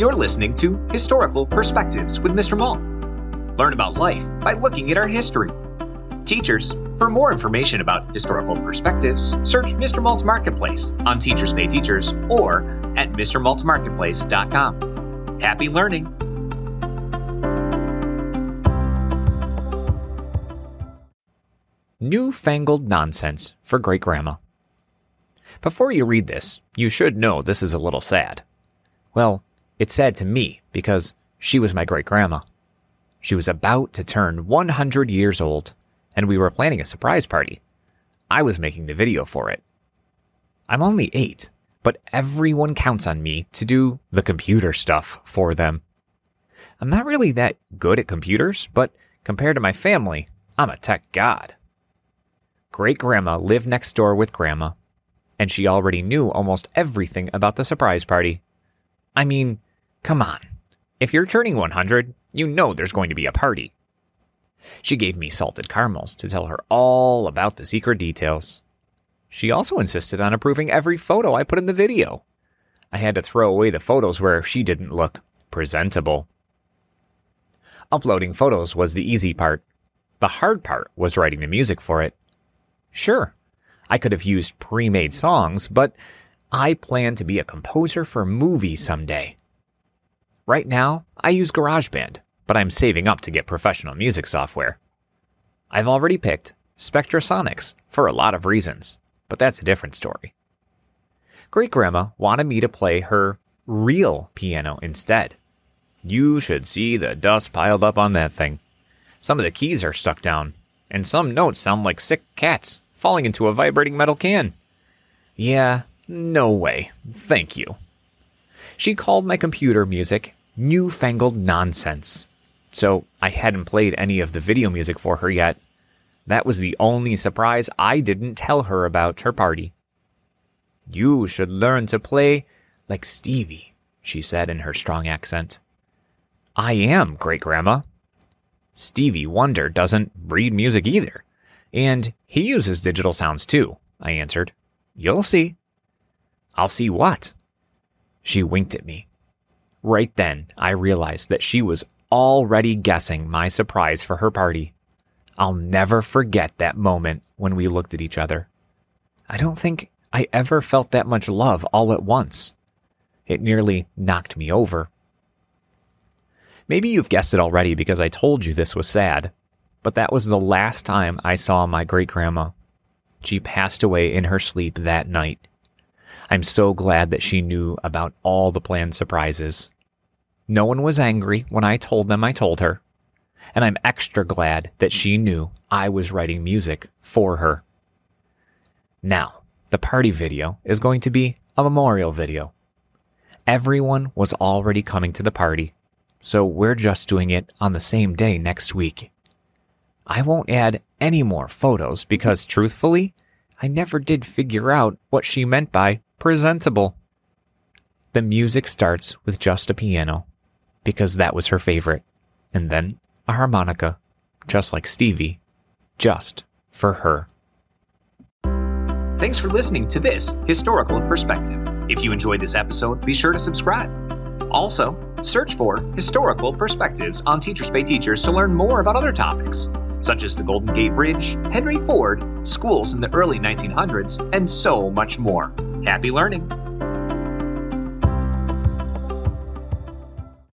You're listening to Historical Perspectives with Mr. Malt. Learn about life by looking at our history. Teachers, for more information about historical perspectives, search Mr. Malt's Marketplace on Teachers Pay Teachers or at MrMaltMarketplace.com. Happy learning! Newfangled nonsense for great grandma. Before you read this, you should know this is a little sad. Well, it's sad to me because she was my great grandma. She was about to turn 100 years old, and we were planning a surprise party. I was making the video for it. I'm only eight, but everyone counts on me to do the computer stuff for them. I'm not really that good at computers, but compared to my family, I'm a tech god. Great grandma lived next door with grandma, and she already knew almost everything about the surprise party. I mean, come on. If you're turning 100, you know there's going to be a party. She gave me salted caramels to tell her all about the secret details. She also insisted on approving every photo I put in the video. I had to throw away the photos where she didn't look presentable. Uploading photos was the easy part. The hard part was writing the music for it. Sure, I could have used pre made songs, but I plan to be a composer for movies someday. Right now, I use GarageBand, but I'm saving up to get professional music software. I've already picked Spectrasonics for a lot of reasons, but that's a different story. Great Grandma wanted me to play her real piano instead. You should see the dust piled up on that thing. Some of the keys are stuck down, and some notes sound like sick cats falling into a vibrating metal can. Yeah, no way. Thank you. She called my computer music newfangled nonsense. So I hadn't played any of the video music for her yet. That was the only surprise I didn't tell her about her party. You should learn to play like Stevie, she said in her strong accent. I am, great grandma. Stevie Wonder doesn't read music either. And he uses digital sounds too, I answered. You'll see. I'll see what? She winked at me. Right then, I realized that she was already guessing my surprise for her party. I'll never forget that moment when we looked at each other. I don't think I ever felt that much love all at once. It nearly knocked me over. Maybe you've guessed it already because I told you this was sad, but that was the last time I saw my great grandma. She passed away in her sleep that night. I'm so glad that she knew about all the planned surprises. No one was angry when I told them I told her, and I'm extra glad that she knew I was writing music for her. Now, the party video is going to be a memorial video. Everyone was already coming to the party, so we're just doing it on the same day next week. I won't add any more photos because, truthfully, I never did figure out what she meant by presentable. The music starts with just a piano, because that was her favorite, and then a harmonica, just like Stevie, just for her. Thanks for listening to this Historical Perspective. If you enjoyed this episode, be sure to subscribe. Also, search for Historical Perspectives on Teachers Pay Teachers to learn more about other topics, such as the Golden Gate Bridge, Henry Ford, schools in the early 1900s, and so much more. Happy learning!